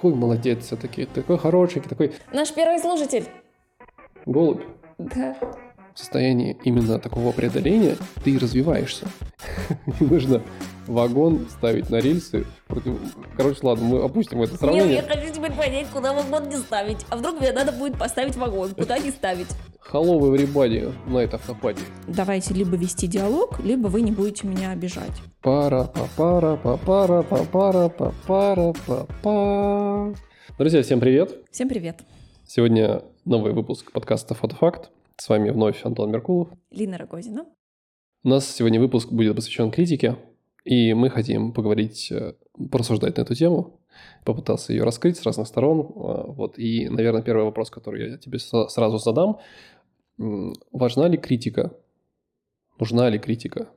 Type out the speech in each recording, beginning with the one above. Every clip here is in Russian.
такой молодец все-таки, такой хороший, такой Наш первый слушатель. голубь. Да. В состоянии именно такого преодоления ты развиваешься. Не нужно вагон ставить на рельсы. против- Короче, ладно, мы опустим это Нет, сравнение. я хочу теперь понять, куда вагон не ставить. А вдруг мне надо будет поставить вагон? Куда не ставить? Hello everybody на это автопаде. Давайте либо вести диалог, либо вы не будете меня обижать. пара па пара па пара па пара па пара па па Друзья, всем привет! Всем привет. Сегодня новый выпуск подкаста «Фотофакт». С вами вновь Антон Меркулов. Лина Рогозина. У нас сегодня выпуск будет посвящен критике, и мы хотим поговорить, э, порассуждать на эту тему, попытаться ее раскрыть с разных сторон. А, Вот. И, наверное, первый вопрос, который я тебе сразу задам. Важна ли критика? Нужна ли критика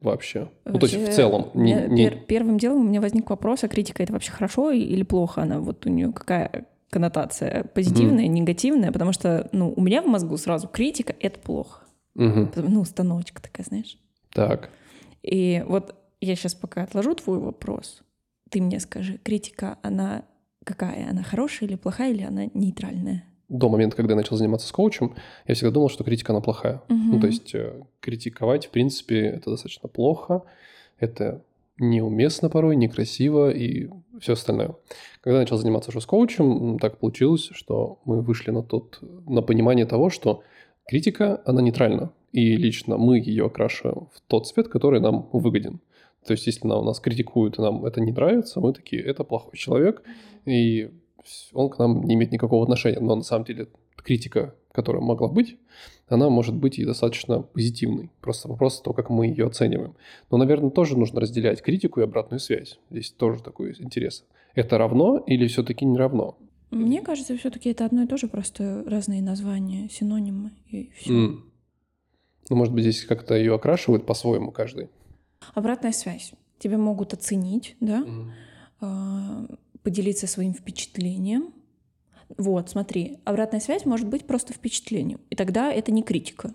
вообще? Ну, то есть в Вообще, целом. не- пер- Первым делом у меня возник вопрос, а критика это вообще хорошо или плохо? Она вот у нее какая коннотация? Позитивная, негативная? Потому что, ну, у меня в мозгу сразу критика — это плохо. Мгм. Потом, Ну, установочка такая, знаешь. Так. И вот я сейчас пока отложу твой вопрос. Ты мне скажи, критика, она какая? Она хорошая или плохая, или она нейтральная? До момента, когда я начал заниматься с коучем, я всегда думал, что критика, она плохая. Ну, то есть э, критиковать, в принципе, это достаточно плохо, это неуместно порой, некрасиво и все остальное. Когда я начал заниматься уже с коучем, так получилось, что мы вышли на, тот, на понимание того, что критика, она нейтральна. И лично мы ее окрашиваем в тот цвет, который нам выгоден. То есть, если на- нас критикуют, и нам это не нравится, мы такие, это плохой человек, и он к нам не имеет никакого отношения. Но на самом деле критика, которая могла быть, она может быть и достаточно позитивной. Просто вопрос то, как мы ее оцениваем. Но, наверное, тоже нужно разделять критику и обратную связь. Здесь тоже такой интерес. Это равно или все-таки не равно? Мне кажется, все-таки это одно и то же, просто разные названия, синонимы и все. М. Ну, может быть, здесь как-то ее окрашивают по-своему каждый. Обратная связь. Тебя могут оценить, да, а, поделиться своим впечатлением. Вот, смотри, обратная связь может быть просто впечатлением, и тогда это не критика.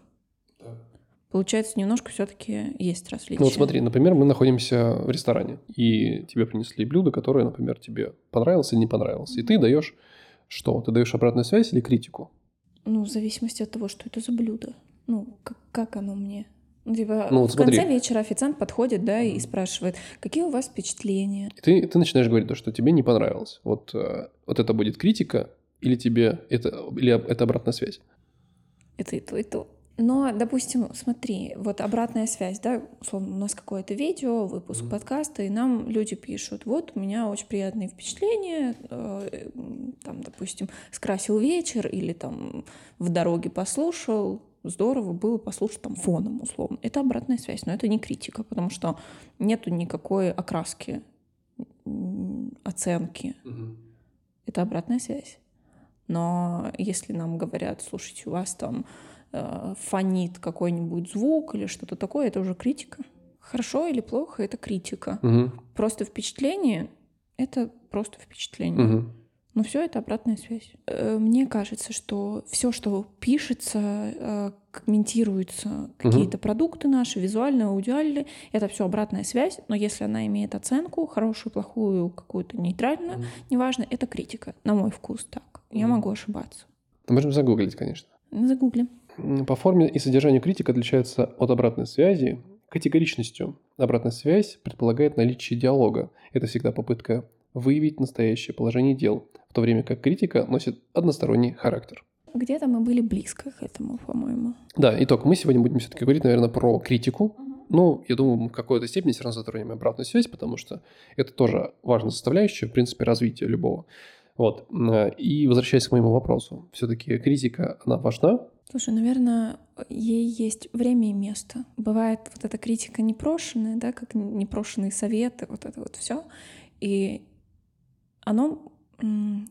Получается, немножко все-таки есть различия. Ну вот смотри, например, мы находимся в ресторане, и тебе принесли блюдо, которое, например, тебе понравилось или не понравилось. И ты даешь что? Ты даешь обратную связь или критику? Ну, в зависимости от того, что это за блюдо. Ну, как, как оно мне? Ну, типа, Ну, вот в конце смотри. вечера официант подходит, да, и спрашивает, какие у вас впечатления? И ты, ты начинаешь говорить то, что тебе не понравилось. Вот, э, вот это будет критика, или тебе это, или это обратная связь? Это и то, и то. Но, допустим, смотри, вот обратная связь, да, условно, у нас какое-то видео, выпуск Мгм. подкаста, и нам люди пишут, вот, у меня очень приятные впечатления, э, там, допустим, скрасил вечер, или там в дороге послушал, здорово было послушать там фоном, условно. Это обратная связь, но это не критика, потому что нету никакой окраски, оценки, это обратная связь. Но если нам говорят, слушайте, у вас там э, фонит какой-нибудь звук или что-то такое, это уже критика. Хорошо или плохо, это критика. Мгм, Просто впечатление — это просто впечатление. мгм. Но все это обратная связь. Э, Мне кажется, что все, что пишется, э, комментируется, какие-то продукты наши, визуальные, аудиальные, это все обратная связь. Но если она имеет оценку, хорошую, плохую, какую-то нейтральную, Мгм. неважно, это критика. На мой вкус так. Я Мгм. могу ошибаться. Ну, Можем загуглить, конечно. Загуглим. По форме и содержанию критика отличается от обратной связи категоричностью. Обратная связь предполагает наличие диалога. Это всегда попытка выявить настоящее положение дел, в то время как критика носит односторонний характер. Где-то мы были близко к этому, по-моему. Да, итог. Мы сегодня будем все-таки говорить, наверное, про критику. Ну, я думаю, мы в какой-то степени все равно затронем обратную связь, потому что это тоже важная составляющая, в принципе, развития любого. Вот. И возвращаясь к моему вопросу, все-таки критика, она важна? Слушай, наверное, ей есть время и место. Бывает вот эта критика непрошенная, да, как непрошенные советы, вот это вот все. И оно...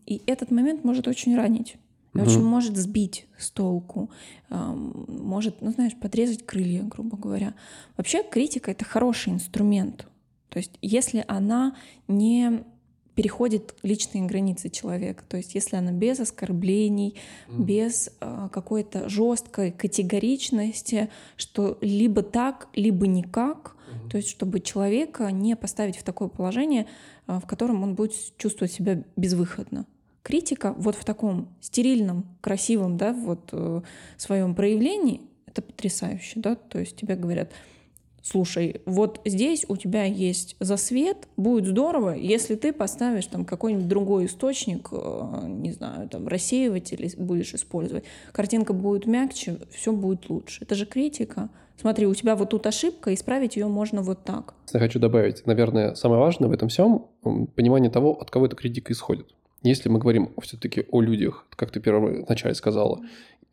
И этот момент может очень ранить. И Мгм. очень может сбить с толку, может, ну знаешь, подрезать крылья, грубо говоря. Вообще критика — это хороший инструмент. То есть если она не переходит личные границы человека, то есть если она без оскорблений, без а, какой-то жесткой категоричности, что либо так, либо никак, То есть, чтобы человека не поставить в такое положение, в котором он будет чувствовать себя безвыходно критика вот в таком стерильном, красивом, да, вот э, своем проявлении, это потрясающе, да, то есть тебе говорят, слушай, вот здесь у тебя есть засвет, будет здорово, если ты поставишь там какой-нибудь другой источник, э, не знаю, там рассеиватель будешь использовать, картинка будет мягче, все будет лучше. Это же критика. Смотри, у тебя вот тут ошибка, исправить ее можно вот так. Я хочу добавить, наверное, самое важное в этом всем понимание того, от кого эта критика исходит. Если мы говорим все-таки о людях, как ты первом начале сказала,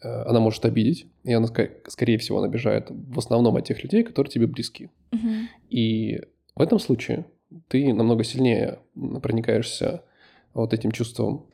э, она может обидеть, и она, скорее всего, она обижает в основном от тех людей, которые тебе близки. Угу. И в этом случае ты намного сильнее проникаешься вот этим чувством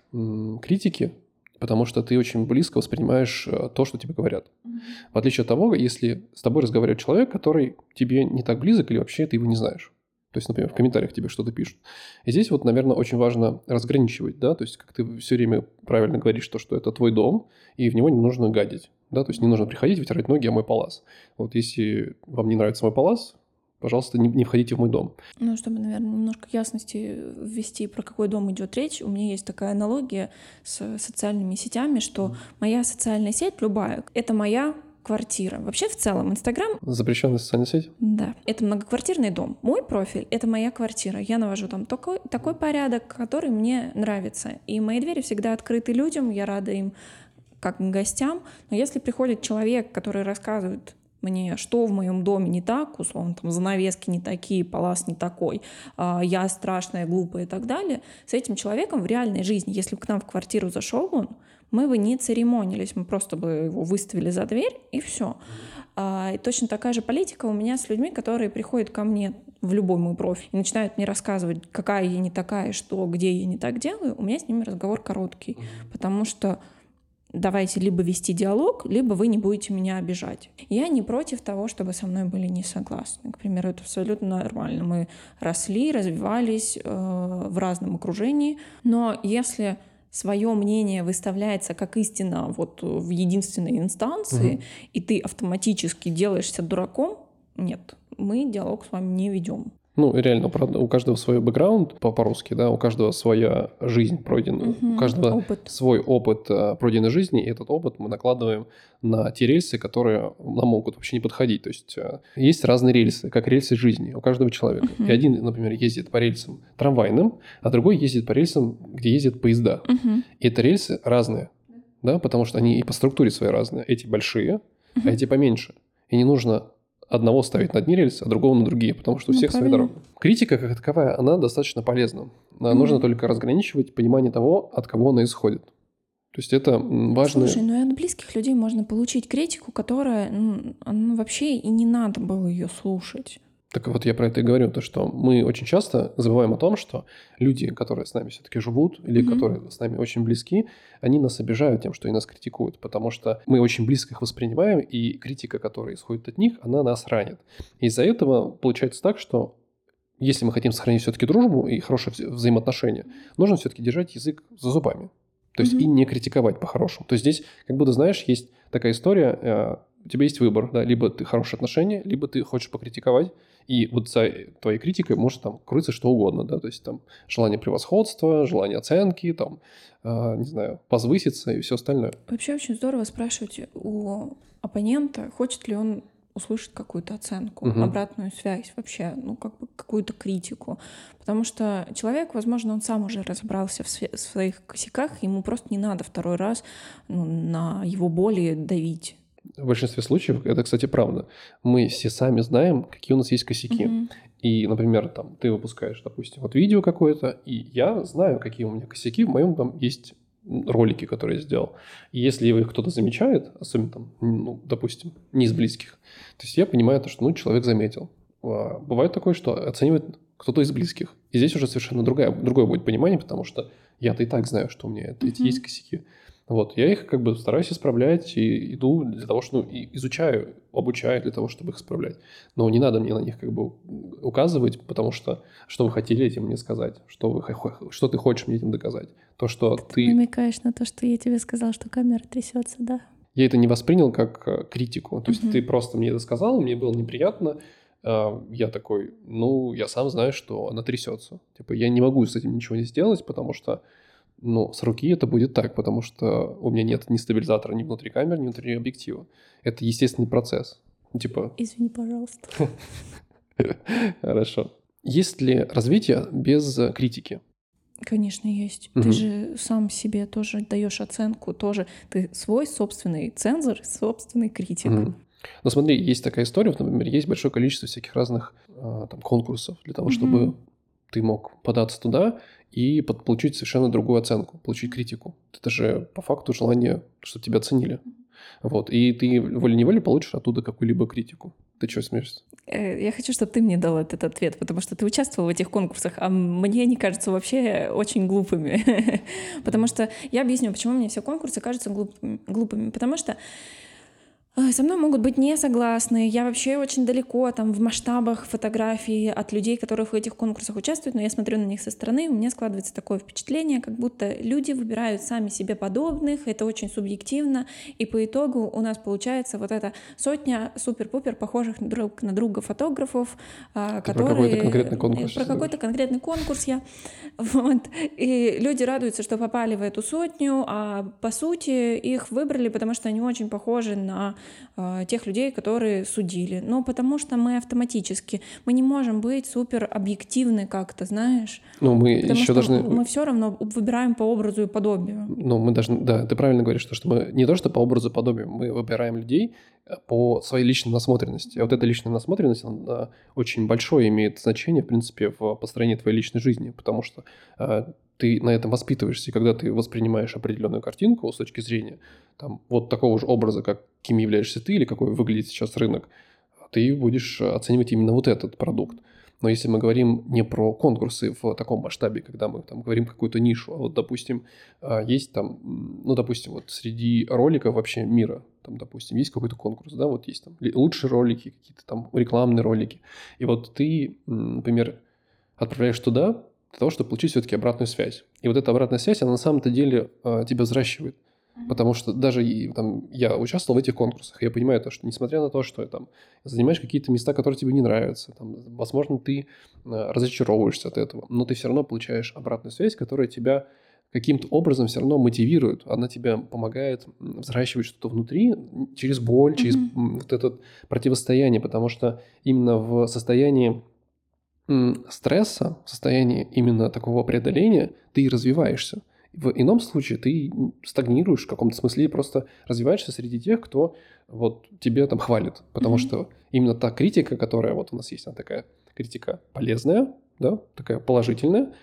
критики, потому что ты очень близко воспринимаешь э, то, что тебе говорят. Mm-hmm. В отличие от того, если с тобой разговаривает человек, который тебе не так близок или вообще ты его не знаешь. То есть, например, в комментариях тебе что-то пишут. И здесь вот, наверное, очень важно разграничивать, да, то есть, как ты все время правильно говоришь, то, что это твой дом, и в него не нужно гадить, да, то есть не нужно приходить, вытирать ноги, а мой палас. Вот если вам не нравится мой палас, пожалуйста, не, не входите в мой дом. Ну, чтобы, наверное, немножко ясности ввести, про какой дом идет речь, у меня есть такая аналогия с социальными сетями, что mm. моя социальная сеть, любая, это моя квартира. Вообще в целом Инстаграм... Запрещенная социальная сеть? Да. Это многоквартирный дом. Мой профиль — это моя квартира. Я навожу там такой, такой порядок, который мне нравится. И мои двери всегда открыты людям, я рада им как гостям. Но если приходит человек, который рассказывает мне, что в моем доме не так, условно, там занавески не такие, палас не такой, а, я страшная, глупая и так далее, с этим человеком в реальной жизни, если бы к нам в квартиру зашел он, мы бы не церемонились, мы просто бы его выставили за дверь и все. А, и точно такая же политика у меня с людьми, которые приходят ко мне в любой мой профиль и начинают мне рассказывать, какая я не такая, что, где я не так делаю, у меня с ними разговор короткий, потому что давайте либо вести диалог, либо вы не будете меня обижать. Я не против того, чтобы со мной были не согласны. К примеру, это абсолютно нормально. Мы росли, развивались э, в разном окружении, но если свое мнение выставляется как истина вот в единственной инстанции, угу. и ты автоматически делаешься дураком, нет, мы диалог с вами не ведем. Ну, реально, правда, у каждого свой бэкграунд по-русски, да, у каждого своя жизнь пройдена, угу, у каждого опыт. свой опыт uh, пройденной жизни, и этот опыт мы накладываем на те рельсы, которые нам могут вообще не подходить. То есть uh, есть разные рельсы, как рельсы жизни у каждого человека. Угу. И один, например, ездит по рельсам трамвайным, а другой ездит по рельсам, где ездят поезда. Угу. И это рельсы разные, да, потому что они и по структуре своей разные. Эти большие, угу. а эти поменьше. И не нужно одного ставить на одни рельсы, а другого на другие, потому что у ну, всех своя дорога. Критика, как таковая, она достаточно полезна. Mm-hmm. Нужно только разграничивать понимание того, от кого она исходит. То есть это важно. Слушай, ну и от близких людей можно получить критику, которая, ну, ну вообще и не надо было ее слушать. Так вот я про это и говорю, то что мы очень часто забываем о том, что люди, которые с нами все-таки живут, или mm-hmm. которые с нами очень близки, они нас обижают тем, что они нас критикуют, потому что мы очень близко их воспринимаем, и критика, которая исходит от них, она нас ранит. Из-за этого получается так, что если мы хотим сохранить все-таки дружбу и хорошие вза- взаимоотношения, нужно все-таки держать язык за зубами. То есть mm-hmm. и не критиковать по-хорошему. То есть здесь, как будто знаешь, есть такая история, э, у тебя есть выбор, да, либо ты хорошие отношения, либо ты хочешь покритиковать, и вот за твоей критикой может там крыться что угодно, да, то есть там желание превосходства, желание оценки, там, э, не знаю, позвыситься и все остальное. Вообще очень здорово спрашивать у оппонента, хочет ли он услышать какую-то оценку, угу. обратную связь вообще, ну, как бы какую-то критику. Потому что человек, возможно, он сам уже разобрался в, в своих косяках, ему просто не надо второй раз ну, на его боли давить. В большинстве случаев это, кстати, правда. Мы все сами знаем, какие у нас есть косяки. Mm-hmm. И, например, там ты выпускаешь, допустим, вот видео какое-то, и я знаю, какие у меня косяки. В моем там есть ролики, которые я сделал. И если их кто-то замечает, особенно там, ну, допустим, не из близких, то есть я понимаю то, что ну, человек заметил. А бывает такое, что оценивает кто-то из близких. И здесь уже совершенно другая, другое будет понимание, потому что я-то и так знаю, что у меня это, эти есть косяки. Вот, я их как бы стараюсь исправлять и иду для того, что ну, изучаю, обучаю для того, чтобы их исправлять. Но не надо мне на них как бы указывать, потому что что вы хотели этим мне сказать, что, вы, что ты хочешь мне этим доказать. То, что ты... Ты намекаешь на то, что я тебе сказал, что камера трясется, да? Я это не воспринял как э, критику. То есть угу. ты просто мне это сказал, мне было неприятно, а, я такой, ну, я сам знаю, что она трясется. Типа, я не могу с этим ничего не сделать, потому что, ну, с руки это будет так, потому что у меня нет ни стабилизатора ни внутри камеры, ни внутри объектива. Это естественный процесс. Типа... Извини, пожалуйста. Хорошо. Есть ли развитие без критики? Конечно, есть. Угу. Ты же сам себе тоже даешь оценку, тоже ты свой собственный цензор, собственный критик. Угу. Но смотри, есть такая история, вот, например, есть большое количество всяких разных э, там, конкурсов для того, чтобы угу. Ты мог податься туда и получить совершенно другую оценку, получить критику. Это же по факту желание, чтобы тебя оценили. Вот. И ты волей-неволей получишь оттуда какую-либо критику. Ты что смеешься? Э, я хочу, чтобы ты мне дал этот ответ, потому что ты участвовал в этих конкурсах, а мне они кажутся вообще очень глупыми. потому что я объясню, почему мне все конкурсы кажутся глупыми. Потому что со мной могут быть не согласны. Я вообще очень далеко там в масштабах фотографий от людей, которые в этих конкурсах участвуют, но я смотрю на них со стороны, у меня складывается такое впечатление, как будто люди выбирают сами себе подобных, это очень субъективно, и по итогу у нас получается вот эта сотня супер-пупер похожих друг на друга фотографов, а, Ты которые... Про какой-то конкретный конкурс. Про какой-то конкретный конкурс я. Вот. И люди радуются, что попали в эту сотню, а по сути их выбрали, потому что они очень похожи на э, тех людей, которые судили. Ну, потому что мы автоматически, мы не можем быть супер объективны как-то, знаешь. Ну, мы потому еще должны... Мы все равно выбираем по образу и подобию. Ну, мы должны, да, ты правильно говоришь, что, что мы не то, что по образу и подобию, мы выбираем людей э, по своей личной насмотренности. А вот эта личная насмотренность, она очень большое имеет значение, в принципе, в построении твоей личной жизни, потому что э, ты на этом воспитываешься, и когда ты воспринимаешь определенную картинку с точки зрения там, вот такого же образа, как кем являешься ты или какой выглядит сейчас рынок, ты будешь оценивать именно вот этот продукт. Но если мы говорим не про конкурсы в таком масштабе, когда мы там говорим какую-то нишу, а вот, допустим, а, есть там, ну, допустим, вот среди роликов вообще мира, там, допустим, есть какой-то конкурс, да, вот есть там лучшие ролики, какие-то там рекламные ролики, и вот ты, например, отправляешь туда, для того, чтобы получить все-таки обратную связь. И вот эта обратная связь, она на самом-то деле э, тебя взращивает. Потому что даже там, я участвовал в этих конкурсах, я понимаю то, что несмотря на то, что там, занимаешь какие-то места, которые тебе не нравятся, там, возможно, ты э, разочаровываешься от этого, но ты все равно получаешь обратную связь, которая тебя каким-то образом все равно мотивирует, она тебе помогает взращивать что-то внутри через боль, через mm-hmm. вот это противостояние, потому что именно в состоянии стресса, в состоянии именно такого преодоления, ты и развиваешься. В ином случае ты стагнируешь в каком-то смысле просто развиваешься среди тех, кто вот тебе там хвалит. Потому mm-hmm. что именно та критика, которая вот у нас есть, она такая критика полезная, да, такая положительная,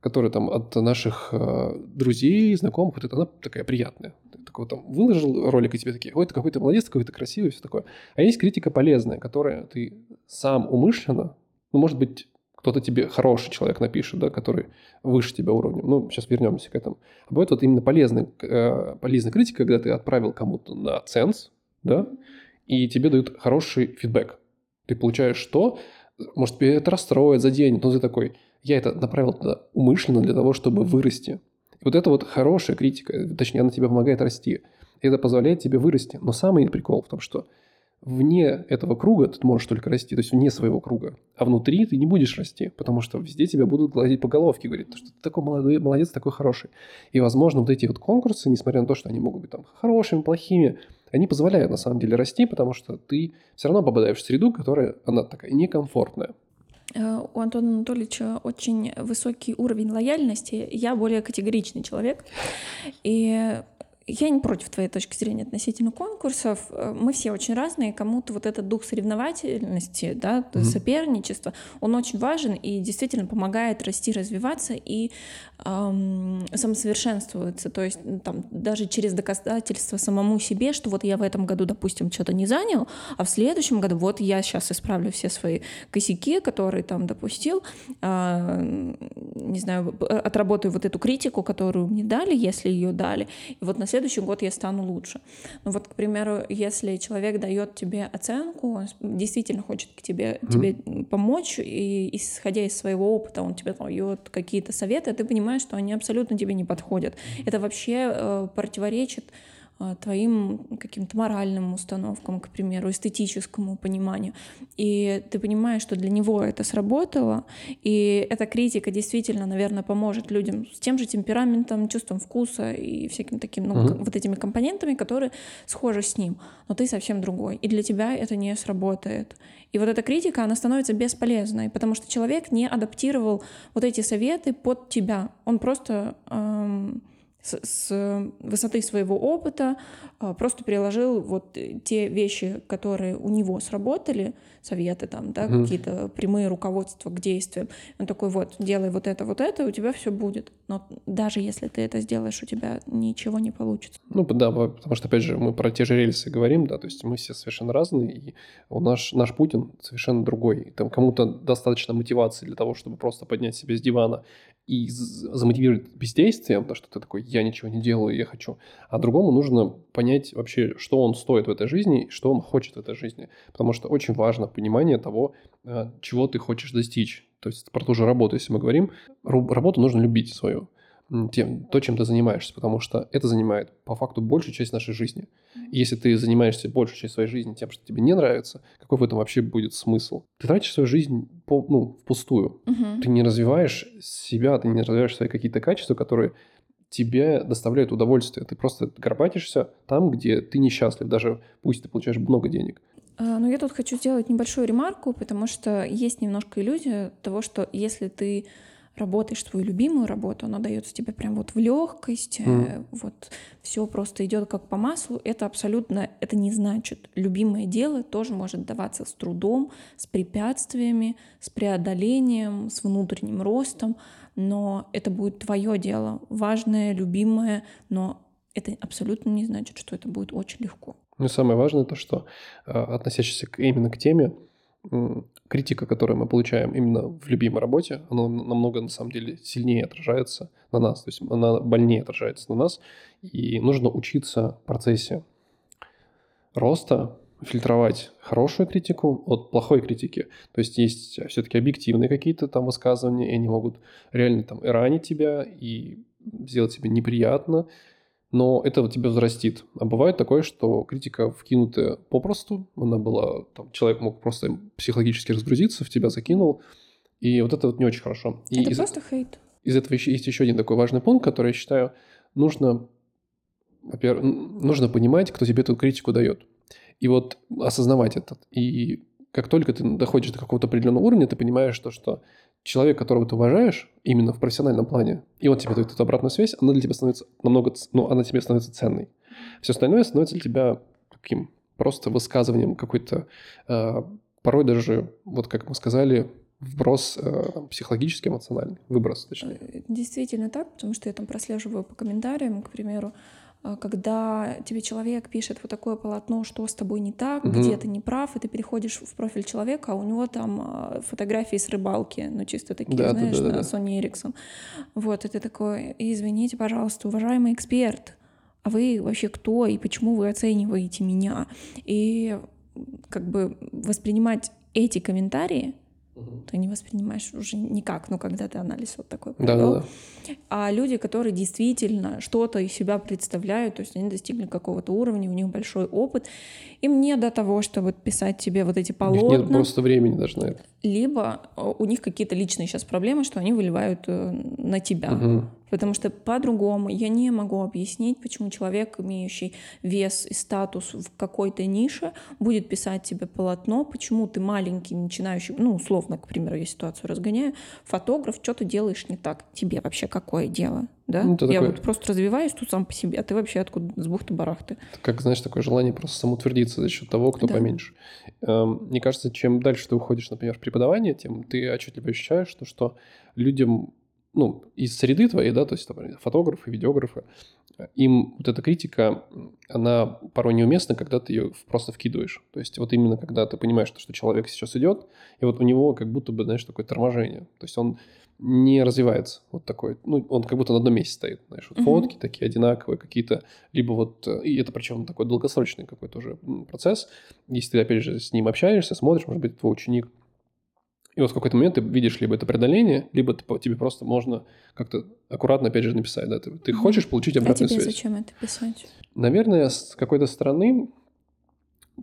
которая там от наших э, друзей, знакомых, вот это она такая приятная. Ты такой там выложил ролик, и тебе такие, ой, ты какой то молодец, какой то красивый, все такое. А есть критика полезная, которая ты сам умышленно ну, может быть, кто-то тебе хороший человек напишет, да, который выше тебя уровнем. Ну, сейчас вернемся к этому. А бывает вот именно полезный, э, полезная критика, когда ты отправил кому-то на ценс, да, и тебе дают хороший фидбэк. Ты получаешь что? Может, тебе это расстроит, заденет, но ты такой, я это направил туда умышленно для того, чтобы вырасти. И вот это вот хорошая критика, точнее, она тебе помогает расти. И это позволяет тебе вырасти. Но самый прикол в том, что вне этого круга ты можешь только расти, то есть вне своего круга. А внутри ты не будешь расти, потому что везде тебя будут гладить по головке, говорить, что ты такой молодой, молодец, такой хороший. И, возможно, вот эти вот конкурсы, несмотря на то, что они могут быть там хорошими, плохими, они позволяют на самом деле расти, потому что ты все равно попадаешь в среду, которая, она такая некомфортная. Э, у Антона Анатольевича очень высокий уровень лояльности. Я более категоричный человек. И я не против твоей точки зрения относительно конкурсов. Э, мы все очень разные. Кому-то вот этот дух соревновательности, да, mm-hmm. соперничества, он очень важен и действительно помогает расти, развиваться и эм, самосовершенствоваться. То есть там, даже через доказательство самому себе, что вот я в этом году, допустим, что-то не занял, а в следующем году вот я сейчас исправлю все свои косяки, которые там допустил, э, не знаю, отработаю вот эту критику, которую мне дали, если ее дали. И вот на следующий следующий год я стану лучше. Ну вот, к примеру, если человек дает тебе оценку, он действительно хочет к тебе, mm. тебе помочь, и исходя из своего опыта он тебе дает какие-то советы, ты понимаешь, что они абсолютно тебе не подходят. Это вообще э, противоречит твоим каким-то моральным установкам, к примеру, эстетическому пониманию. И ты понимаешь, что для него это сработало, и эта критика действительно, наверное, поможет людям с тем же темпераментом, чувством вкуса и всякими такими, ну, mm-hmm. вот этими компонентами, которые схожи с ним, но ты совсем другой. И для тебя это не сработает. И вот эта критика, она становится бесполезной, потому что человек не адаптировал вот эти советы под тебя. Он просто эм, с, с высоты своего опыта а, просто приложил вот те вещи, которые у него сработали, советы там, да, mm. какие-то прямые руководства к действиям. Он такой, вот, делай вот это, вот это, у тебя все будет. Но даже если ты это сделаешь, у тебя ничего не получится. Ну да, потому что, опять же, мы про те же рельсы говорим, да, то есть мы все совершенно разные, и у наш, наш Путин совершенно другой. Там кому-то достаточно мотивации для того, чтобы просто поднять себя с дивана и замотивировать бездействием, потому что ты такой, я ничего не делаю, я хочу. А другому нужно понять вообще, что он стоит в этой жизни, что он хочет в этой жизни. Потому что очень важно понимание того, э, чего ты хочешь достичь. То есть про ту же работу, если мы говорим, работу нужно любить свою тем, то, чем ты занимаешься, потому что это занимает по факту большую часть нашей жизни. И если ты занимаешься большую часть своей жизни тем, что тебе не нравится, какой в этом вообще будет смысл? Ты тратишь свою жизнь по, ну, впустую. Угу. Ты не развиваешь себя, ты не развиваешь свои какие-то качества, которые тебе доставляют удовольствие. Ты просто горбатишься там, где ты несчастлив, даже пусть ты получаешь много денег. А, но я тут хочу сделать небольшую ремарку, потому что есть немножко иллюзия того, что если ты работаешь свою любимую работу, она дается тебе прям вот в легкость, mm. вот все просто идет как по маслу. Это абсолютно, это не значит. Любимое дело тоже может даваться с трудом, с препятствиями, с преодолением, с внутренним ростом, но это будет твое дело, важное, любимое, но это абсолютно не значит, что это будет очень легко. Ну и самое важное то, что а, относящийся именно к теме, критика, которую мы получаем именно в любимой работе, она намного, на самом деле, сильнее отражается на нас, то есть она больнее отражается на нас, и нужно учиться в процессе роста фильтровать хорошую критику от плохой критики. То есть есть все-таки объективные какие-то там высказывания, и они могут реально там и ранить тебя, и сделать тебе неприятно, но это вот тебя взрастит. А бывает такое, что критика вкинутая попросту, она была, там, человек мог просто психологически разгрузиться, в тебя закинул, и вот это вот не очень хорошо. И это из, просто хейт. Из этого еще, есть еще один такой важный пункт, который я считаю, нужно, во-первых, нужно понимать, кто тебе эту критику дает. И вот осознавать это. И как только ты доходишь до какого-то определенного уровня, ты понимаешь то, что человек, которого ты уважаешь, именно в профессиональном плане, и он тебе дает эту обратную связь, она для тебя становится намного, ну, она тебе становится ценной. Все остальное становится для тебя таким просто высказыванием какой-то, э, порой даже, вот как мы сказали, вброс э, психологический, эмоциональный, выброс, точнее. Э, действительно так, потому что я там прослеживаю по комментариям, к примеру, когда тебе человек пишет вот такое полотно, что с тобой не так, угу. где ты не прав, и ты переходишь в профиль человека, а у него там а, фотографии с рыбалки, ну чисто такие, да, знаешь, да, да, на да. Sony Ericsson. Вот, и ты такой, извините, пожалуйста, уважаемый эксперт, а вы вообще кто и почему вы оцениваете меня? И как бы воспринимать эти комментарии ты не воспринимаешь уже никак, ну, когда ты анализ вот такой провел. Да, да, да. А люди, которые действительно что-то из себя представляют, то есть они достигли какого-то уровня, у них большой опыт, им не до того, чтобы писать тебе вот эти полотна. У них нет просто времени даже на это. Либо э, у них какие-то личные сейчас проблемы, что они выливают э, на тебя. Угу. Потому что по-другому я не могу объяснить, почему человек, имеющий вес и статус в какой-то нише, будет писать тебе полотно, почему ты маленький, начинающий, ну, условно, к примеру, я ситуацию разгоняю, фотограф, что ты делаешь не так? Тебе вообще какое дело? Да? Ну, я такое... вот просто развиваюсь тут сам по себе, а ты вообще откуда с бухты-барахты? Как, знаешь, такое желание просто самоутвердиться за счет того, кто да. поменьше. Эм, мне кажется, чем дальше ты уходишь, например, в преподавание, тем ты отчетливо ощущаешь, что, что людям ну, из среды твоей, да, то есть там, фотографы, видеографы, им вот эта критика, она порой неуместна, когда ты ее просто вкидываешь. То есть вот именно когда ты понимаешь, что человек сейчас идет, и вот у него как будто бы, знаешь, такое торможение. То есть он не развивается вот такой, ну, он как будто на одном месте стоит, знаешь, вот фотки uh-huh. такие одинаковые какие-то, либо вот, и это причем такой долгосрочный какой-то уже процесс, если ты, опять же, с ним общаешься, смотришь, может быть, твой ученик, И вот в какой-то момент ты видишь либо это преодоление, либо ты, тебе просто можно как-то аккуратно, опять же, написать. Да? Ты, ты хочешь получить обратную а тебе связь. зачем это писать? Наверное, с какой-то стороны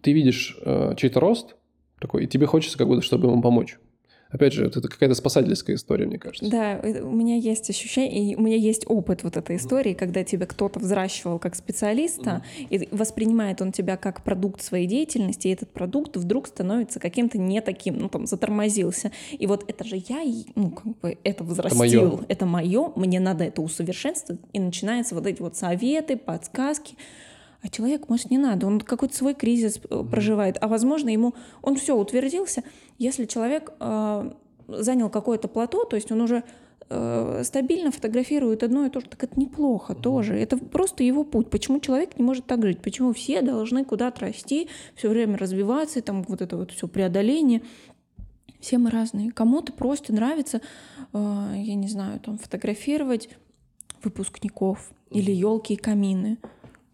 ты видишь э, чей-то рост такой, и тебе хочется как будто, чтобы ему помочь. Опять же, это какая-то спасательская история, мне кажется. Да, у меня есть ощущение, и у меня есть опыт вот этой истории, mm-hmm. когда тебя кто-то взращивал как специалиста, mm-hmm. и воспринимает он тебя как продукт своей деятельности, и этот продукт вдруг становится каким-то не таким, ну там затормозился. И вот это же я, ну как бы это взрастил, это мое, мне надо это усовершенствовать, и начинаются вот эти вот советы, подсказки. А человек, может, не надо, он какой-то свой кризис mm-hmm. проживает, а возможно, ему он все утвердился. Если человек э, занял какое-то плато, то есть он уже э, стабильно фотографирует одно и то же, так это неплохо mm-hmm. тоже. Это просто его путь. Почему человек не может так жить? Почему все должны куда-то расти, все время развиваться, там вот это вот все преодоление? Все мы разные. Кому-то просто нравится, э, я не знаю, там фотографировать выпускников или елки и камины.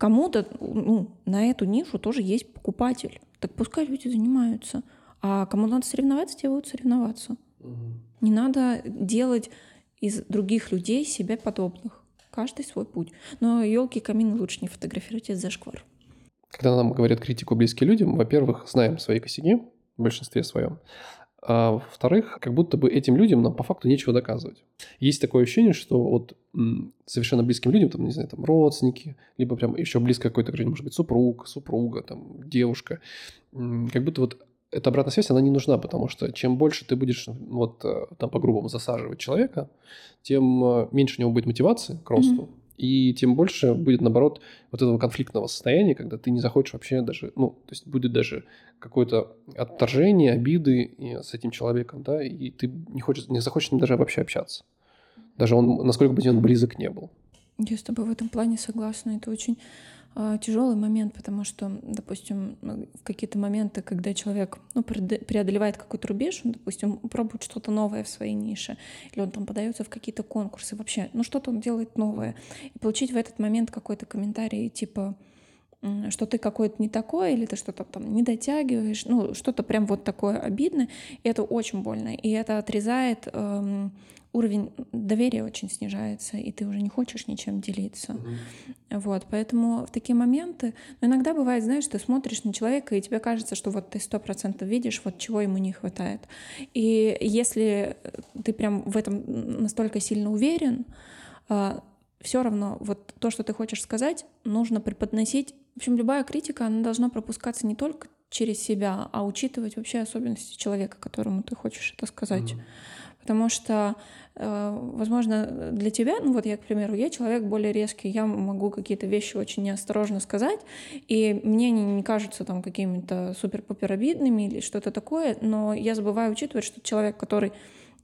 Кому-то ну, на эту нишу тоже есть покупатель. Так пускай люди занимаются. А кому надо соревноваться, те будут соревноваться. Угу. Не надо делать из других людей себе подобных. Каждый свой путь. Но елки и камины лучше не фотографировать, это зашквар. Когда нам говорят критику близкие люди, мы, во-первых, знаем свои косяки в большинстве своем. А во-вторых, как будто бы этим людям нам по факту нечего доказывать. Есть такое ощущение, что вот совершенно близким людям, там, не знаю, там родственники, либо прям еще близко какой-то, может быть, супруг, супруга, там, девушка, как будто вот эта обратная связь, она не нужна, потому что чем больше ты будешь вот э, там по-грубому засаживать человека, тем э, меньше у него будет мотивации к росту, mm-hmm. И тем больше будет, наоборот, вот этого конфликтного состояния, когда ты не захочешь вообще даже, ну, то есть будет даже какое-то отторжение, обиды с этим человеком, да, и ты не хочешь, не захочешь даже вообще общаться. Даже он, насколько бы он близок не был. Я с тобой в этом плане согласна. Это очень э, тяжелый момент, потому что, допустим, в какие-то моменты, когда человек ну, преодолевает какой-то рубеж, он, допустим, пробует что-то новое в своей нише, или он там подается в какие-то конкурсы, вообще, ну что-то он делает новое, и получить в этот момент какой-то комментарий типа что ты какой-то не такой, или ты что-то там не дотягиваешь, ну, что-то прям вот такое обидное, и это очень больно, и это отрезает эм, уровень доверия очень снижается, и ты уже не хочешь ничем делиться. Mm-hmm. Вот, поэтому в такие моменты, но иногда бывает, знаешь, ты смотришь на человека, и тебе кажется, что вот ты сто процентов видишь, вот чего ему не хватает. И если ты прям в этом настолько сильно уверен, а, все равно вот то, что ты хочешь сказать, нужно преподносить в общем, любая критика, она должна пропускаться не только через себя, а учитывать вообще особенности человека, которому ты хочешь это сказать. Mm-hmm. Потому что, э, возможно, для тебя, ну вот я, к примеру, я человек более резкий, я могу какие-то вещи очень неосторожно сказать, и мне они не кажутся там какими-то супер-пупер обидными или что-то такое, но я забываю учитывать, что человек, который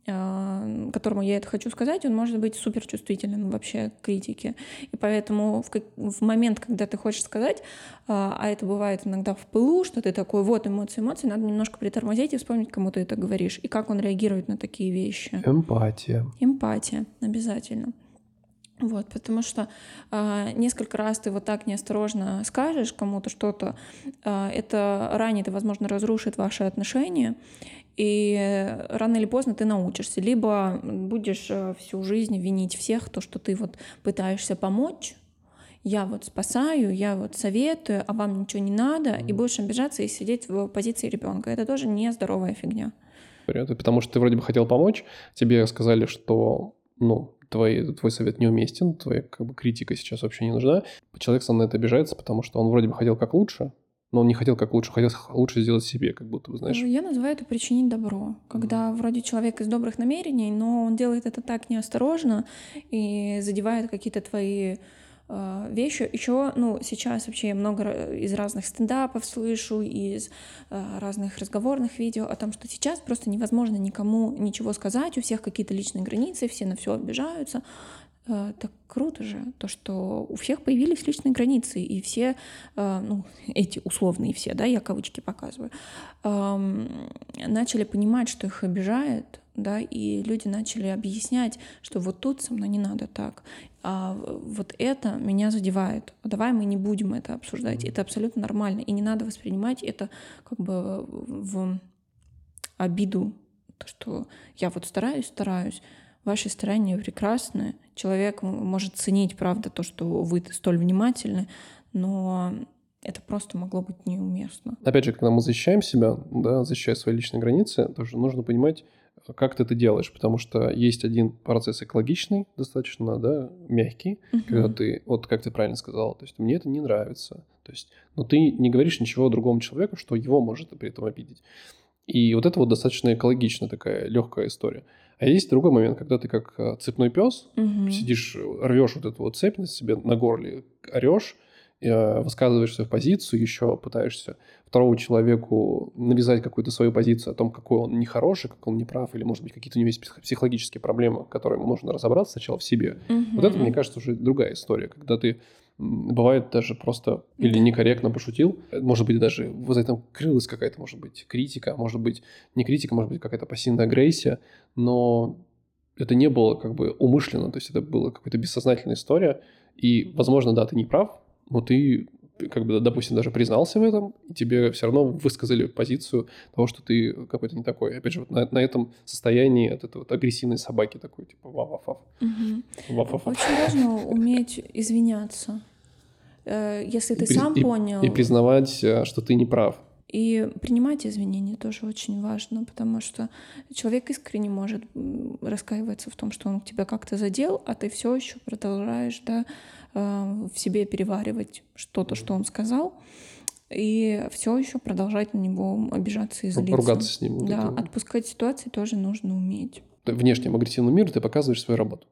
которому я это хочу сказать, он может быть суперчувствительным вообще к критике. И поэтому в, в момент, когда ты хочешь сказать, а, а это бывает иногда в пылу, что ты такой, вот эмоции, эмоции, надо немножко притормозить и вспомнить, кому ты это говоришь, и как он реагирует на такие вещи. Эмпатия. Эмпатия, обязательно. Вот, потому что э, несколько раз ты вот так неосторожно скажешь кому-то что-то, э, это ранит и, возможно, разрушит ваши отношения, и рано или поздно ты научишься. Либо будешь э, всю жизнь винить всех, то, что ты вот пытаешься помочь, я вот спасаю, я вот советую, а вам ничего не надо, и будешь обижаться и сидеть в позиции ребенка. Это тоже нездоровая фигня. Потому что ты вроде бы хотел помочь, тебе сказали, что ну, твой, твой совет неуместен, твоя как бы, критика сейчас вообще не нужна. Человек сам на это обижается, потому что он вроде бы хотел как лучше, но он не хотел как лучше, хотел лучше сделать себе, как будто бы, знаешь. Я называю это причинить добро, когда mm. вроде человек из добрых намерений, но он делает это так неосторожно и задевает какие-то твои э, вещи. Еще, ну, сейчас вообще много из разных стендапов слышу, из э, разных разговорных видео о том, что сейчас просто невозможно никому ничего сказать, у всех какие-то личные границы, все на все обижаются. Э, так круто же, то, что у всех появились личные границы, и все, э, ну, эти условные все, да, я кавычки показываю, начали понимать, что их обижает, да, и люди начали объяснять, что вот тут со мной не надо так, а вот это меня задевает, давай мы не будем это обсуждать, это абсолютно нормально, и не надо воспринимать это как бы в обиду То, что я вот стараюсь, стараюсь, ваши старания прекрасны. Человек может ценить, правда, то, что вы столь внимательны, но это просто могло быть неуместно. Опять же, когда мы защищаем себя, да, защищая свои личные границы, тоже нужно понимать, как ты это делаешь, потому что есть один процесс экологичный, достаточно, да, мягкий, угу. когда ты, вот как ты правильно сказал, то есть мне это не нравится, то есть, но ты не говоришь ничего другому человеку, что его может при этом обидеть. И вот это вот достаточно экологичная такая легкая история. А есть другой момент, когда ты как э, цепной пес угу. сидишь, рвешь вот эту вот цепь на себе на горле, орешь, Э, высказываешь свою позицию, еще пытаешься второму человеку навязать какую-то свою позицию о том, какой он нехороший, как он неправ, или, может быть, какие-то у него есть психологические проблемы, которые нужно разобраться сначала в себе. Угу. Вот это, мне кажется, уже другая история, когда ты бывает даже просто или некорректно пошутил, может быть, даже вот этом крылась какая-то, может быть, критика, может быть, не критика, может быть, какая-то пассивная агрессия, но это не было как бы умышленно, то есть это была какая-то бессознательная история, и, возможно, да, ты не прав, но ты как бы, допустим, даже признался в этом, и тебе все равно высказали позицию того, что ты какой-то не такой. Опять же, вот на, на этом состоянии от этой вот агрессивной собаки такой, типа. Угу. Очень важно уметь извиняться. Э, если ты и сам и, понял... И признавать, э, что ты не прав. И принимать извинения тоже очень важно, потому что человек искренне может раскаиваться в том, что он тебя как-то задел, а ты все еще продолжаешь да, э, в себе переваривать что-то, что он сказал, и все еще продолжать на него обижаться и злиться. Ругаться с ним. Да, это... отпускать ситуации тоже нужно уметь. Внешнему агрессивному миру ты показываешь свою работу.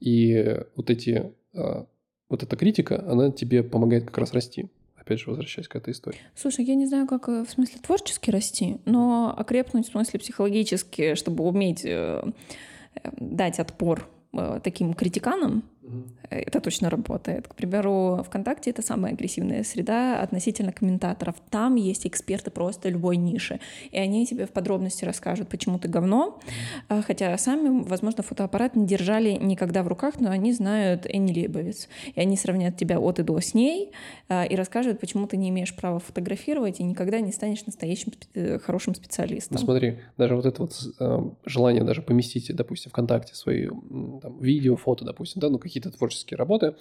И вот эти э, вот эта критика, она тебе помогает как раз расти опять же, возвращаясь к этой истории. Слушай, я не знаю, как э, в смысле творчески расти, но окрепнуть в смысле психологически, чтобы уметь э, э дать отпор таким критиканам, это точно работает. К примеру, ВКонтакте это самая агрессивная среда относительно комментаторов. Там есть эксперты просто любой ниши. И они тебе в подробности расскажут, почему ты говно. А, хотя сами, возможно, фотоаппарат не держали никогда в руках, но они знают Энни Лейбовиц. И они сравнят тебя от и до с ней а, и расскажут, почему ты не имеешь права фотографировать и никогда не станешь настоящим э, хорошим специалистом. Ну смотри, даже вот это вот э, желание даже поместить, допустим, ВКонтакте свои там, видео, фото, допустим, да, ну какие какие-то творческие работы,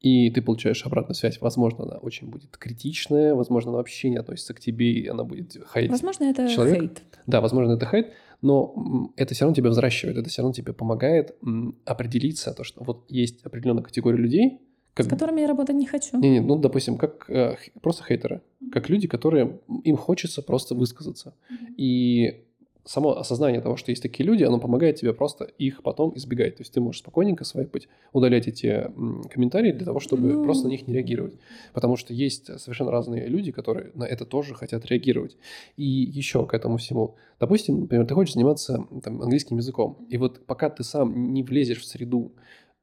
и ты получаешь обратную связь. Возможно, она очень будет критичная, возможно, она вообще не относится к тебе, и она будет хейтить Возможно, это человека. хейт. Да, возможно, это хейт, но это все равно тебя взращивает, это все равно тебе помогает определиться, то, что вот есть определенная категория людей, как... С которыми я работать не хочу. Не, не, ну, допустим, как э, просто хейтеры, как люди, которые им хочется просто высказаться. Mm-hmm. И само осознание того, что есть такие люди, оно помогает тебе просто их потом избегать. То есть ты можешь спокойненько свайпать, удалять эти комментарии для того, чтобы ну... просто на них не реагировать. Потому что есть совершенно разные люди, которые на это тоже хотят реагировать. И еще к этому всему. Допустим, например, ты хочешь заниматься там, английским языком, и вот пока ты сам не влезешь в среду,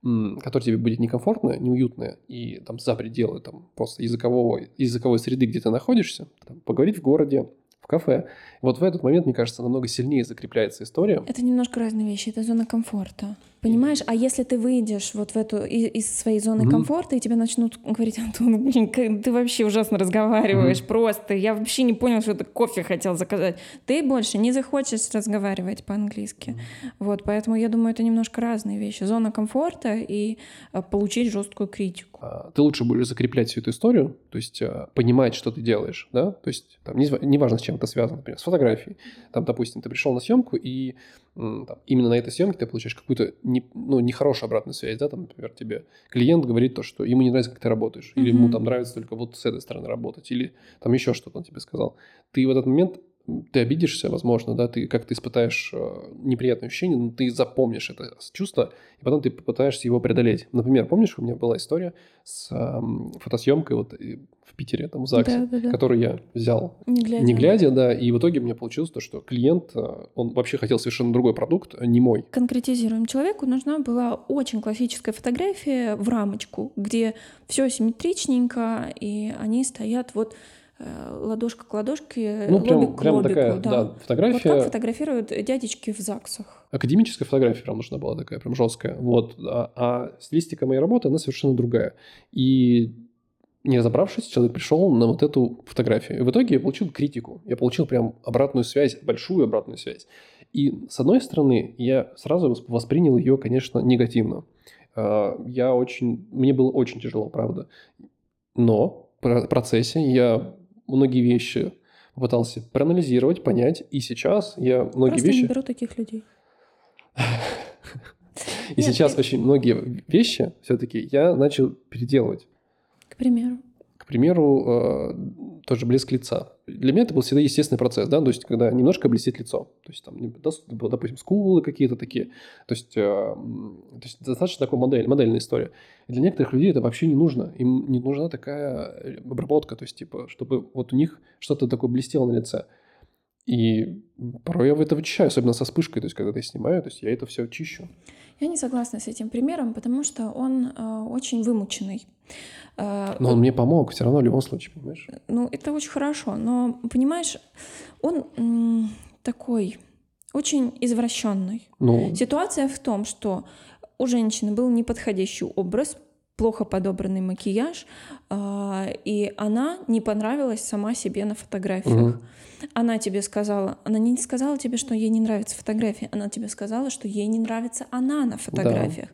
которая тебе будет некомфортная, неуютная, и там за пределы там, просто языкового, языковой среды, где ты находишься, там, поговорить в городе, в кафе. Вот в этот момент, мне кажется, намного сильнее закрепляется история. Это немножко разные вещи, это зона комфорта. Понимаешь? А если ты выйдешь вот в эту из, своей зоны mm-hmm. комфорта, и тебе начнут говорить, Антон, блин, ты вообще ужасно разговариваешь, mm-hmm. просто, я вообще не понял, что ты кофе хотел заказать. Ты больше не захочешь разговаривать по-английски. Mm-hmm. Вот, поэтому я думаю, это немножко разные вещи. Зона комфорта и а, получить жесткую критику. А, ты лучше будешь закреплять всю эту историю, то есть а, понимать, что ты делаешь, да, то есть там, неважно, не с чем это связано, например, с фотографией. Там, допустим, ты пришел на съемку и там, именно на этой съемке ты получаешь какую-то не, ну, нехорошую обратную связь, да, там, например, тебе клиент говорит то, что ему не нравится, как ты работаешь, или mm-hmm. ему там нравится только вот с этой стороны работать, или там еще что-то он тебе сказал. Ты в этот момент ты обидишься, возможно, да, ты как-то испытаешь э, неприятное ощущение, но ты запомнишь это чувство, и потом ты попытаешься его преодолеть. Например, помнишь, у меня была история с э, фотосъемкой вот в Питере, там, в ЗАГСе, да, да, да. которую я взял не глядя. не глядя, да, и в итоге у меня получилось то, что клиент, э, он вообще хотел совершенно другой продукт, а не мой. Конкретизируем. Человеку нужна была очень классическая фотография в рамочку, где все симметричненько, и они стоят вот ладошка к ладошке, ну, прям, лобик к прям лобику. Такая, да. да, фотография. Вот так фотографируют дядечки в ЗАГСах. Академическая фотография прям нужна была такая, прям жесткая. Вот. А, а стилистика моей работы, она совершенно другая. И не разобравшись, человек пришел на вот эту фотографию. И в итоге я получил критику. Я получил прям обратную связь, большую обратную связь. И с одной стороны, я сразу воспринял ее, конечно, негативно. А, я очень, мне было очень тяжело, правда. Но в процессе я многие вещи попытался проанализировать, понять, и сейчас я многие Просто вещи... не беру таких людей. И сейчас очень многие вещи все-таки я начал переделывать. К примеру. К примеру, э, тоже блеск лица. Для меня это был всегда естественный процесс, да, то есть когда немножко блестит лицо. То есть там, допустим, скулы какие-то такие. То есть, э, то есть достаточно такой модель, модельная история. И для некоторых людей это вообще не нужно. Им не нужна такая обработка, то есть типа, чтобы вот у них что-то такое блестело на лице. И порой я в это вычищаю, особенно со вспышкой, то есть когда я снимаю, то есть я это все чищу. Я не согласна с этим примером, потому что он э, очень вымученный. Э, но он мне помог, все равно в любом случае, понимаешь? Ну, это очень хорошо, но, понимаешь, он м, такой очень извращенный. Ну... Ситуация в том, что у женщины был неподходящий образ, плохо подобранный макияж, э, и она не понравилась сама себе на фотографиях. Угу. Она тебе сказала, она не сказала тебе, что ей не нравятся фотографии, она тебе сказала, что ей не нравится она на фотографиях.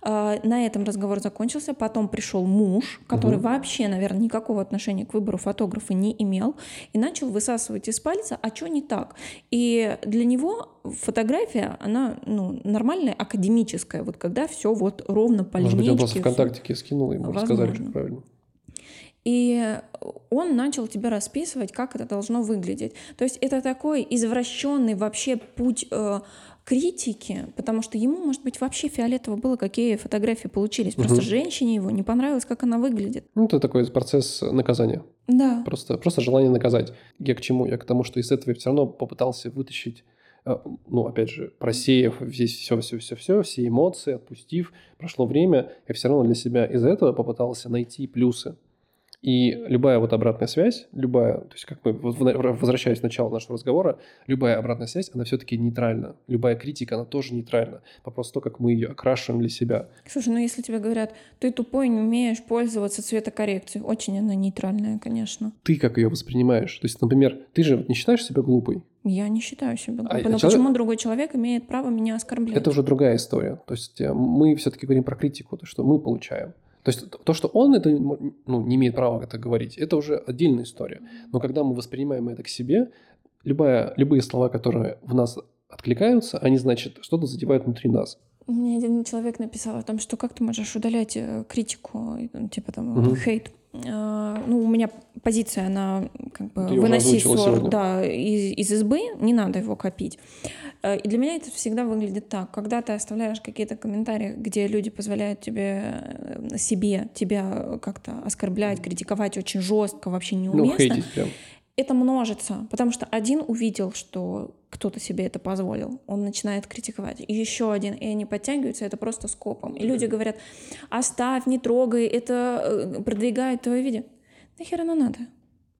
Да. А, на этом разговор закончился. Потом пришел муж, который угу. вообще, наверное, никакого отношения к выбору фотографа не имел, и начал высасывать из пальца, а что не так. И для него фотография, она ну, нормальная, академическая, вот когда все вот ровно по Может линейке. Может быть, он просто ВКонтактике скинул, ему рассказали, как правильно. И он начал тебе расписывать, как это должно выглядеть. То есть это такой извращенный вообще путь э, критики, потому что ему, может быть, вообще фиолетово было, какие фотографии получились. Просто угу. женщине его не понравилось, как она выглядит. Ну, это такой процесс наказания. Да. Просто, просто желание наказать. Я к чему? Я к тому, что из этого я все равно попытался вытащить э, ну, опять же, просеяв здесь все-все-все-все, все эмоции, отпустив, прошло время, я все равно для себя из этого попытался найти плюсы. И любая вот обратная связь, любая, то есть как мы, возвращаясь к началу нашего разговора, любая обратная связь, она все-таки нейтральна. Любая критика, она тоже нейтральна. Вопрос то, как мы ее окрашиваем для себя. Слушай, ну если тебе говорят, ты тупой, не умеешь пользоваться цветокоррекцией, очень она нейтральная, конечно. Ты как ее воспринимаешь? То есть, например, ты же не считаешь себя глупой? Я не считаю себя глупой. А, но человек... почему другой человек имеет право меня оскорблять? Это уже другая история. То есть э, мы все-таки говорим про критику, то, что мы получаем. То есть то, что он это ну, не имеет права это говорить, это уже отдельная история. Но когда мы воспринимаем это к себе, любая, любые слова, которые в нас откликаются, они, значит, что-то задевают внутри нас. Мне один человек написал о том, что как ты можешь удалять э, критику, типа там угу. хейт. А, ну, у меня позиция, она как бы выноси ссор да, из, из избы, не надо его копить. Э, и для меня это всегда выглядит так. Когда ты оставляешь какие-то комментарии, где люди позволяют тебе, э, себе тебя как-то оскорблять, критиковать очень жестко, вообще ну, неуместно, ну, хейтить прям это множится, потому что один увидел, что кто-то себе это позволил, он начинает критиковать, и еще один, и они подтягиваются, это просто скопом. И люди говорят, оставь, не трогай, это э, продвигает твое видео. Нахер оно надо?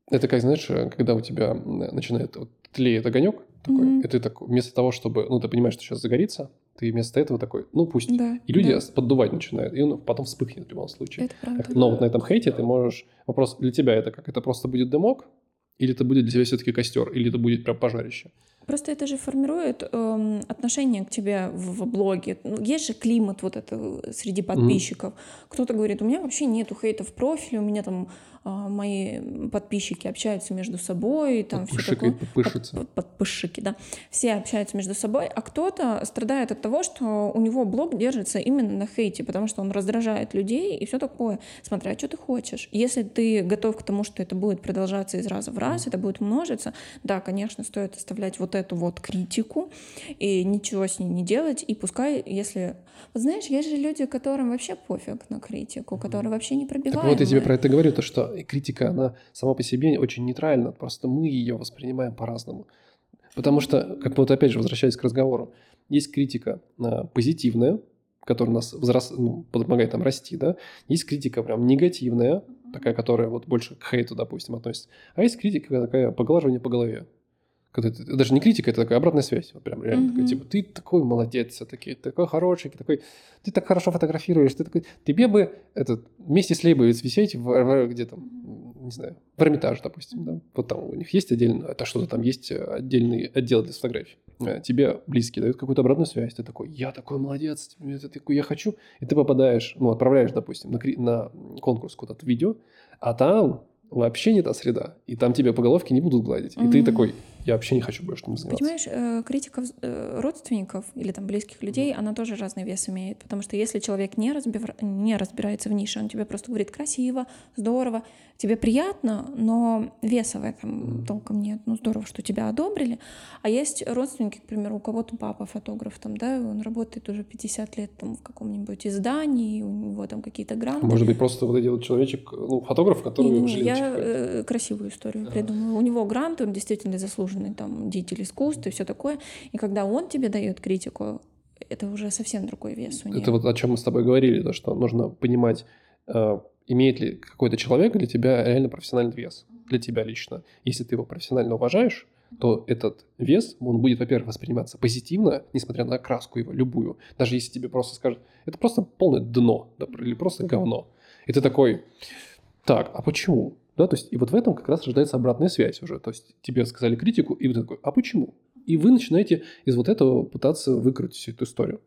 Это как, знаешь, когда у тебя начинает вот, тлеет огонек такой, mm-hmm. и ты так, вместо того, чтобы, ну, ты понимаешь, что сейчас загорится, ты вместо этого такой, ну, пусть. Да, и люди да. поддувать начинают, и он потом вспыхнет в любом случае. Это правда. Но вот на этом хейте ты можешь... Вопрос для тебя это как? Это просто будет дымок, или это будет для тебя все-таки костер, или это будет прям пожарище? Просто это же формирует э, отношение к тебе в, в блоге. Ну, есть же климат вот это среди подписчиков. Mm-hmm. Кто-то говорит, у меня вообще нету хейта в профиле, у меня там мои подписчики общаются между собой, там все такое. Подписчицы. Под, подписчики, да. Все общаются между собой, а кто-то страдает от того, что у него блог держится именно на хейте, потому что он раздражает людей и все такое. Смотря, что ты хочешь. Если ты готов к тому, что это будет продолжаться из раза в раз, это будет множиться, да, конечно, стоит оставлять вот эту вот критику и ничего с ней не делать, и пускай, если... Вот знаешь, есть же люди, которым вообще пофиг на критику, которые вообще не пробивают. Так вот я тебе про это говорю, то что критика, она сама по себе очень нейтральна, просто мы ее воспринимаем по-разному. Потому что, как вот опять же, возвращаясь к разговору, есть критика а, позитивная, которая нас возрас... ну, помогает там расти, да, есть критика прям негативная, такая, которая вот больше к хейту, допустим, относится, а есть критика такая поглаживание по голове. Когда даже не критика, это такая обратная связь. Вот прям реально mm-hmm. такая, типа, ты такой молодец все-таки, такой хороший, такой, ты так хорошо фотографируешь, ты такой, тебе бы этот, вместе с Лейбовиц висеть в, в, где там, не знаю, в Эрмитаж, допустим, да, вот там у них есть отдельно, это что-то там есть отдельный отдел для фотографий. Э, тебе близкие дают какую-то обратную связь, ты такой, я такой молодец, это такой, я хочу, и ты попадаешь, ну, отправляешь, допустим, на, на конкурс куда-то видео, а там вообще не та среда, и там тебе по головке не будут гладить, и mm-hmm. ты такой, я вообще не хочу больше этим заниматься. Понимаешь, э, критика э, родственников или там близких людей, она тоже разный вес имеет, потому что если человек не, разбир... не разбирается в нише, он тебе просто говорит красиво, здорово, тебе приятно, но веса в этом mm. толком нет. Ну, здорово, что тебя одобрили. А есть родственники, к примеру, у кого-то папа фотограф, там, да, он работает уже 50 лет там в каком-нибудь издании, у него там какие-то гранты. Может быть, просто вот этот человечек, ну, фотограф, который... Не, не, я э, красивую историю а. придумала. У него гранты, он действительно заслуженный там деятель искусства и все такое. И когда он тебе дает критику, это уже совсем другой вес у него. Это вот о чем мы с тобой говорили, то, что нужно понимать э, имеет ли какой-то человек для тебя реально профессиональный вес, для тебя лично. Если ты его профессионально уважаешь, то этот вес, он будет, во-первых, восприниматься позитивно, несмотря на окраску его, любую. Даже если тебе просто скажут, это просто полное дно, да, или просто говно. И ты такой, так, а почему? Да, то есть, и вот в этом как раз рождается обратная связь уже. То есть, тебе сказали критику, и ты такой, а почему? И вы начинаете из вот этого пытаться выкрутить всю эту историю.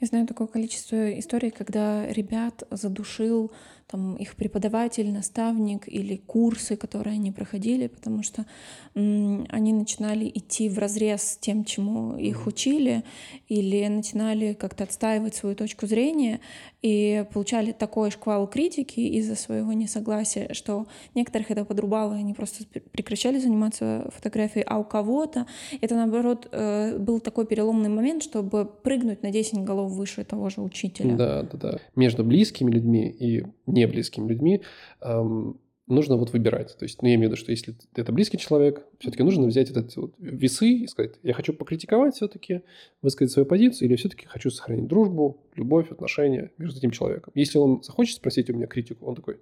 Я знаю такое количество историй, когда ребят задушил там, их преподаватель, наставник или курсы, которые они проходили, потому что они начинали идти в разрез с тем, чему их учили, или начинали как-то отстаивать свою точку зрения, и получали такой шквал критики из-за своего несогласия, что некоторых это подрубало, и они просто прекращали заниматься фотографией, а у кого-то это, наоборот, э, был такой переломный момент, чтобы прыгнуть на 10 голов выше того же учителя. Да, да, да. Между близкими людьми и не близкими людьми, эм, нужно вот выбирать. То есть, ну, я имею в виду, что если это близкий человек, все-таки нужно взять этот вот весы и сказать, я хочу покритиковать все-таки, высказать свою позицию, или все-таки хочу сохранить дружбу, любовь, отношения между этим человеком. Если он захочет спросить у меня критику, он такой,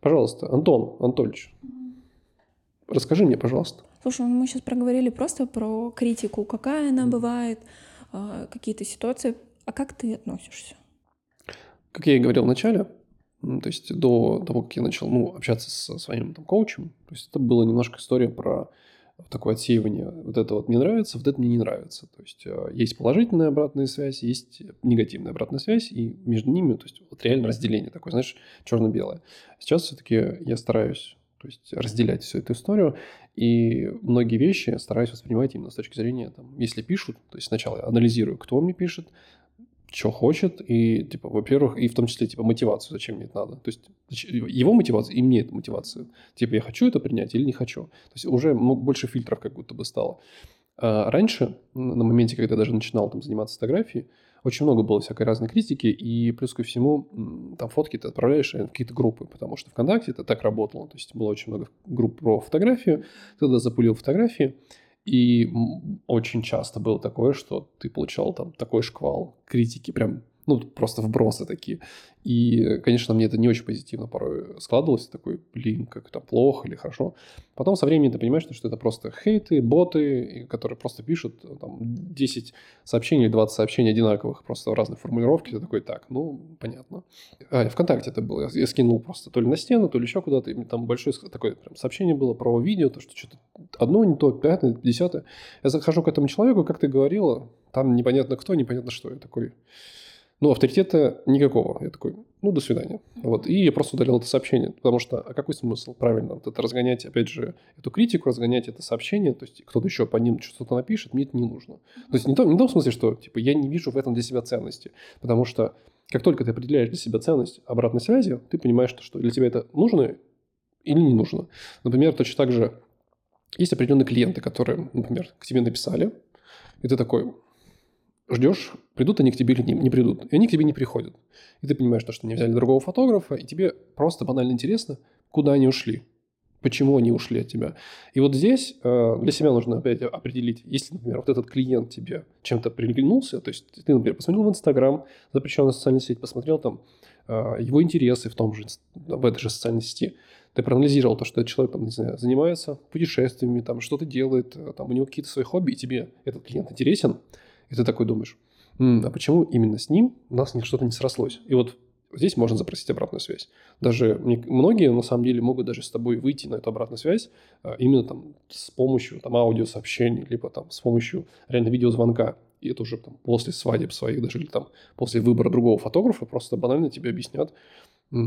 пожалуйста, Антон Анатольевич, расскажи мне, пожалуйста. Слушай, ну, мы сейчас проговорили просто про критику, какая она бывает, а, какие-то ситуации. А как ты относишься? Как я и говорил в начале, то есть до того, как я начал ну, общаться со своим там, коучем, то есть это была немножко история про такое отсеивание. Вот это вот мне нравится, вот это мне не нравится. То есть э, есть положительная обратная связь, есть негативная обратная связь, и между ними, то есть вот реально разделение такое, знаешь, черно-белое. Сейчас все-таки я стараюсь то есть разделять всю эту историю, и многие вещи стараюсь воспринимать именно с точки зрения, там, если пишут, то есть сначала анализирую, кто мне пишет, что хочет, и, типа, во-первых, и в том числе, типа, мотивацию, зачем мне это надо. То есть, его мотивация и мне это мотивация. Типа, я хочу это принять или не хочу. То есть, уже больше фильтров как будто бы стало. А раньше, на моменте, когда я даже начинал там заниматься фотографией, очень много было всякой разной критики, и плюс ко всему, там фотки ты отправляешь в какие-то группы, потому что ВКонтакте это так работало. То есть, было очень много групп про фотографию, ты туда запулил фотографии, и очень часто было такое, что ты получал там такой шквал критики, прям ну, просто вбросы такие. И, конечно, мне это не очень позитивно порой складывалось. Такой, блин, как это плохо или хорошо. Потом со временем ты понимаешь, что это просто хейты, боты, которые просто пишут там 10 сообщений или 20 сообщений одинаковых, просто в разной формулировке. Ты такой, так, ну, понятно. А, ВКонтакте это было. Я скинул просто то ли на стену, то ли еще куда-то. И там большое такое прям сообщение было про видео, то, что что-то одно не то, пятое, десятое. Я захожу к этому человеку, как ты говорила, там непонятно кто, непонятно что. Я такой, ну, авторитета никакого. Я такой, ну, до свидания. Вот. И я просто удалил это сообщение, потому что, а какой смысл? Правильно, вот это разгонять, опять же, эту критику, разгонять это сообщение, то есть кто-то еще по ним что-то напишет, мне это не нужно. То есть не, то, не в том смысле, что, типа, я не вижу в этом для себя ценности, потому что как только ты определяешь для себя ценность обратной связи, ты понимаешь, что для тебя это нужно или не нужно. Например, точно так же есть определенные клиенты, которые, например, к тебе написали, и ты такой, ждешь, придут они к тебе или не, не придут. И они к тебе не приходят. И ты понимаешь, что не взяли другого фотографа, и тебе просто банально интересно, куда они ушли. Почему они ушли от тебя? И вот здесь э, для себя нужно опять определить, если, например, вот этот клиент тебе чем-то приглянулся, то есть ты, например, посмотрел в Инстаграм, запрещенную социальную сеть, посмотрел там э, его интересы в том же, в этой же социальной сети, ты проанализировал то, что этот человек, там, не знаю, занимается путешествиями, там, что-то делает, э, там, у него какие-то свои хобби, и тебе этот клиент интересен, и ты такой думаешь, М, а почему именно с ним у нас что-то не срослось? И вот Здесь можно запросить обратную связь. Даже многие, на самом деле, могут даже с тобой выйти на эту обратную связь а, именно там с помощью там аудиосообщений, либо там с помощью реально видеозвонка. И это уже там после свадеб своих даже, или там после выбора другого фотографа просто банально тебе объяснят,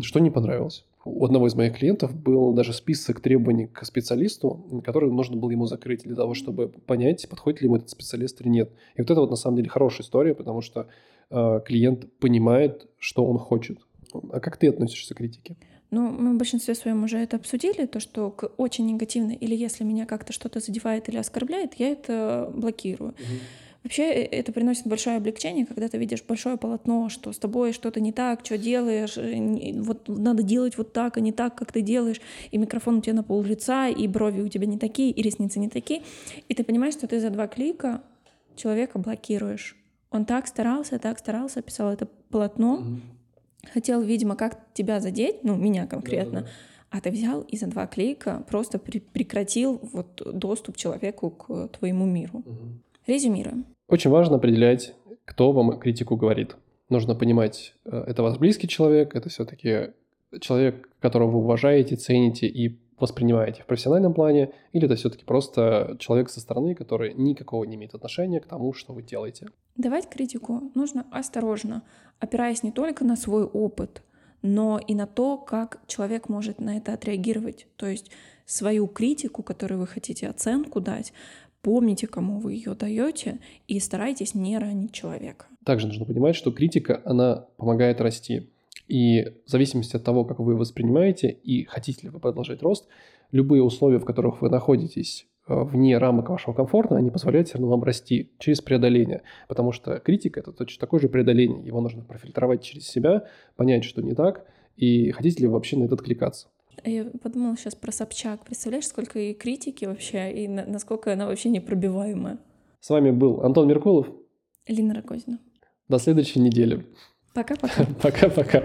что не понравилось. У одного из моих клиентов был даже список требований к специалисту, который нужно было ему закрыть для того, чтобы понять, подходит ли ему этот специалист или нет. И вот это вот на самом деле хорошая история, потому что э, клиент понимает, что он хочет. А как ты относишься к критике? Ну, мы в большинстве своем уже это обсудили, то, что к очень негативно, или если меня как-то что-то задевает или оскорбляет, я это блокирую. Угу. Вообще э, это приносит большое облегчение, когда ты видишь большое полотно, что с тобой что-то не так, что делаешь, э, вот надо делать вот так, а не так, как ты делаешь, и микрофон у тебя на пол лица, и брови у тебя не такие, и ресницы не такие, и ты понимаешь, что ты за два клика человека блокируешь. Он так старался, так старался, писал это полотно, mm-hmm. хотел, видимо, как тебя задеть, ну, меня конкретно, да, да, да. а ты взял и за два клика просто при- прекратил вот доступ человеку к твоему миру. Mm-hmm. Резюмируем. Очень важно определять, кто вам критику говорит. Нужно понимать, э, это ваш близкий человек, это все-таки человек, которого вы уважаете, цените и воспринимаете в профессиональном плане, или это все-таки просто человек со стороны, который никакого не имеет отношения к тому, что вы делаете. Давать критику нужно осторожно, опираясь не только на свой опыт, но и на то, как человек может на это отреагировать. То есть свою критику, которую вы хотите оценку дать, помните, кому вы ее даете, и старайтесь не ранить человека. Также нужно понимать, что критика, она помогает расти. И в зависимости от того, как вы воспринимаете и хотите ли вы продолжать рост, любые условия, в которых вы находитесь э, вне рамок вашего комфорта, они позволяют все равно вам расти через преодоление. Потому что критика – это точно такое же преодоление. Его нужно профильтровать через себя, понять, что не так, и хотите ли вы вообще на это откликаться. Я подумала сейчас про Собчак. Представляешь, сколько ей критики вообще, и на- насколько она вообще непробиваемая. С вами был Антон Меркулов. Лина Рогозина. До следующей недели. Пока-пока. Пока-пока.